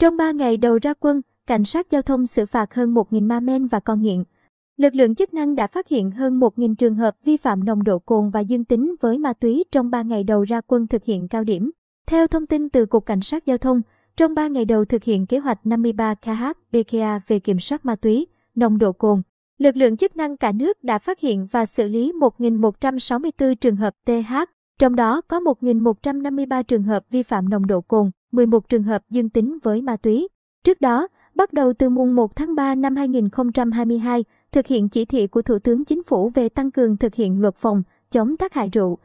Trong 3 ngày đầu ra quân, cảnh sát giao thông xử phạt hơn 1.000 ma men và con nghiện. Lực lượng chức năng đã phát hiện hơn 1.000 trường hợp vi phạm nồng độ cồn và dương tính với ma túy trong 3 ngày đầu ra quân thực hiện cao điểm. Theo thông tin từ Cục Cảnh sát Giao thông, trong 3 ngày đầu thực hiện kế hoạch 53 KH BKA về kiểm soát ma túy, nồng độ cồn, lực lượng chức năng cả nước đã phát hiện và xử lý 1.164 trường hợp TH, trong đó có 1.153 trường hợp vi phạm nồng độ cồn, 11 trường hợp dương tính với ma túy. Trước đó, bắt đầu từ mùng 1 tháng 3 năm 2022, thực hiện chỉ thị của Thủ tướng Chính phủ về tăng cường thực hiện luật phòng, chống tác hại rượu,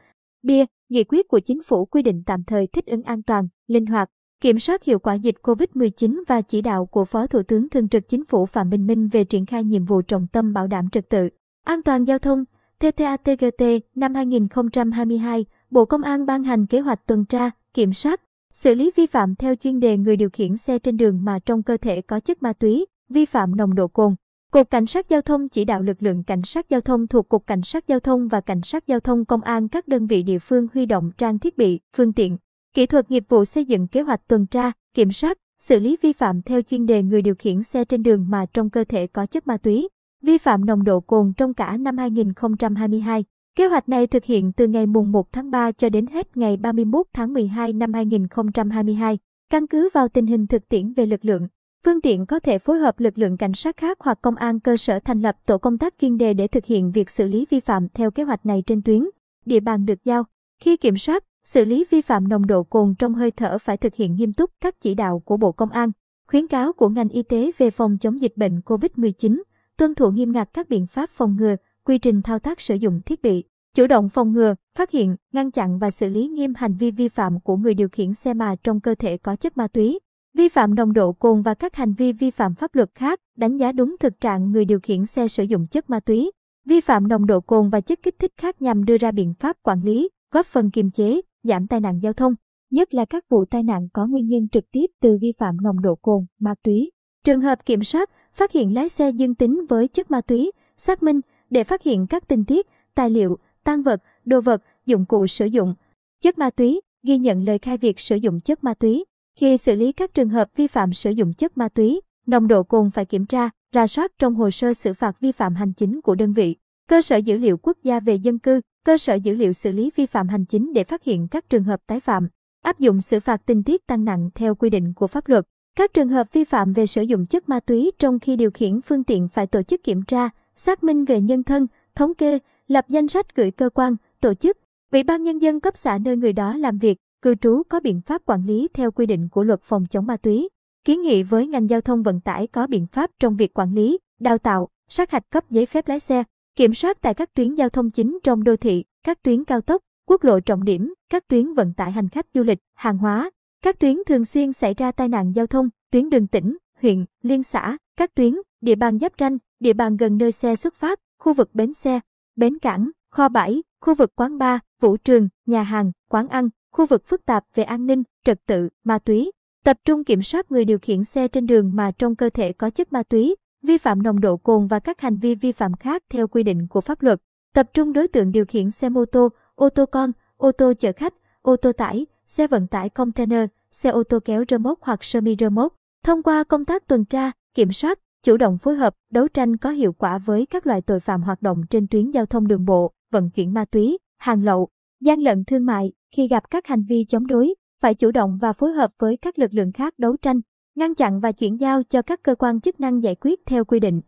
bia, nghị quyết của Chính phủ quy định tạm thời thích ứng an toàn, linh hoạt, kiểm soát hiệu quả dịch COVID-19 và chỉ đạo của Phó Thủ tướng Thường trực Chính phủ Phạm Bình Minh về triển khai nhiệm vụ trọng tâm bảo đảm trật tự, an toàn giao thông, TTATGT năm 2022, Bộ Công an ban hành kế hoạch tuần tra, kiểm soát, xử lý vi phạm theo chuyên đề người điều khiển xe trên đường mà trong cơ thể có chất ma túy, vi phạm nồng độ cồn. Cục Cảnh sát Giao thông chỉ đạo lực lượng Cảnh sát Giao thông thuộc Cục Cảnh sát Giao thông và Cảnh sát Giao thông Công an các đơn vị địa phương huy động trang thiết bị, phương tiện, kỹ thuật nghiệp vụ xây dựng kế hoạch tuần tra, kiểm soát, xử lý vi phạm theo chuyên đề người điều khiển xe trên đường mà trong cơ thể có chất ma túy, vi phạm nồng độ cồn trong cả năm 2022. Kế hoạch này thực hiện từ ngày mùng 1 tháng 3 cho đến hết ngày 31 tháng 12 năm 2022, căn cứ vào tình hình thực tiễn về lực lượng. Phương tiện có thể phối hợp lực lượng cảnh sát khác hoặc công an cơ sở thành lập tổ công tác chuyên đề để thực hiện việc xử lý vi phạm theo kế hoạch này trên tuyến, địa bàn được giao. Khi kiểm soát, xử lý vi phạm nồng độ cồn trong hơi thở phải thực hiện nghiêm túc các chỉ đạo của Bộ Công an, khuyến cáo của ngành y tế về phòng chống dịch bệnh COVID-19, tuân thủ nghiêm ngặt các biện pháp phòng ngừa, quy trình thao tác sử dụng thiết bị, chủ động phòng ngừa, phát hiện, ngăn chặn và xử lý nghiêm hành vi vi phạm của người điều khiển xe mà trong cơ thể có chất ma túy, vi phạm nồng độ cồn và các hành vi vi phạm pháp luật khác, đánh giá đúng thực trạng người điều khiển xe sử dụng chất ma túy, vi phạm nồng độ cồn và chất kích thích khác nhằm đưa ra biện pháp quản lý, góp phần kiềm chế, giảm tai nạn giao thông, nhất là các vụ tai nạn có nguyên nhân trực tiếp từ vi phạm nồng độ cồn, ma túy. Trường hợp kiểm soát, phát hiện lái xe dương tính với chất ma túy, xác minh để phát hiện các tình tiết, tài liệu, tăng vật, đồ vật, dụng cụ sử dụng chất ma túy, ghi nhận lời khai việc sử dụng chất ma túy. Khi xử lý các trường hợp vi phạm sử dụng chất ma túy, nồng độ cồn phải kiểm tra, ra soát trong hồ sơ xử phạt vi phạm hành chính của đơn vị, cơ sở dữ liệu quốc gia về dân cư, cơ sở dữ liệu xử lý vi phạm hành chính để phát hiện các trường hợp tái phạm, áp dụng xử phạt tình tiết tăng nặng theo quy định của pháp luật. Các trường hợp vi phạm về sử dụng chất ma túy trong khi điều khiển phương tiện phải tổ chức kiểm tra, xác minh về nhân thân, thống kê, lập danh sách gửi cơ quan, tổ chức, Ủy ban nhân dân cấp xã nơi người đó làm việc, cư trú có biện pháp quản lý theo quy định của luật phòng chống ma túy. Kiến nghị với ngành giao thông vận tải có biện pháp trong việc quản lý, đào tạo, sát hạch cấp giấy phép lái xe, kiểm soát tại các tuyến giao thông chính trong đô thị, các tuyến cao tốc, quốc lộ trọng điểm, các tuyến vận tải hành khách du lịch, hàng hóa, các tuyến thường xuyên xảy ra tai nạn giao thông, tuyến đường tỉnh, huyện, liên xã, các tuyến, địa bàn giáp ranh, địa bàn gần nơi xe xuất phát, khu vực bến xe, bến cảng, kho bãi, khu vực quán bar, vũ trường, nhà hàng, quán ăn, khu vực phức tạp về an ninh, trật tự, ma túy. Tập trung kiểm soát người điều khiển xe trên đường mà trong cơ thể có chất ma túy, vi phạm nồng độ cồn và các hành vi vi phạm khác theo quy định của pháp luật. Tập trung đối tượng điều khiển xe mô tô, ô tô con, ô tô chở khách, ô tô tải, xe vận tải container, xe ô tô kéo rơ móc hoặc sơ mi rơ móc. Thông qua công tác tuần tra, kiểm soát, chủ động phối hợp, đấu tranh có hiệu quả với các loại tội phạm hoạt động trên tuyến giao thông đường bộ, vận chuyển ma túy, hàng lậu, gian lận thương mại, khi gặp các hành vi chống đối, phải chủ động và phối hợp với các lực lượng khác đấu tranh, ngăn chặn và chuyển giao cho các cơ quan chức năng giải quyết theo quy định.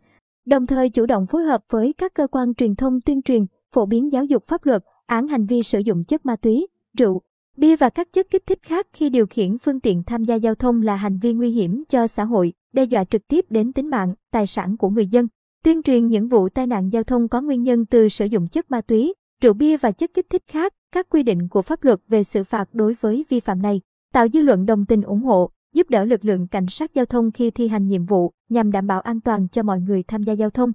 Đồng thời chủ động phối hợp với các cơ quan truyền thông tuyên truyền, phổ biến giáo dục pháp luật, án hành vi sử dụng chất ma túy, rượu, bia và các chất kích thích khác khi điều khiển phương tiện tham gia giao thông là hành vi nguy hiểm cho xã hội, đe dọa trực tiếp đến tính mạng, tài sản của người dân. Tuyên truyền những vụ tai nạn giao thông có nguyên nhân từ sử dụng chất ma túy, rượu bia và chất kích thích khác, các quy định của pháp luật về xử phạt đối với vi phạm này, tạo dư luận đồng tình ủng hộ, giúp đỡ lực lượng cảnh sát giao thông khi thi hành nhiệm vụ nhằm đảm bảo an toàn cho mọi người tham gia giao thông.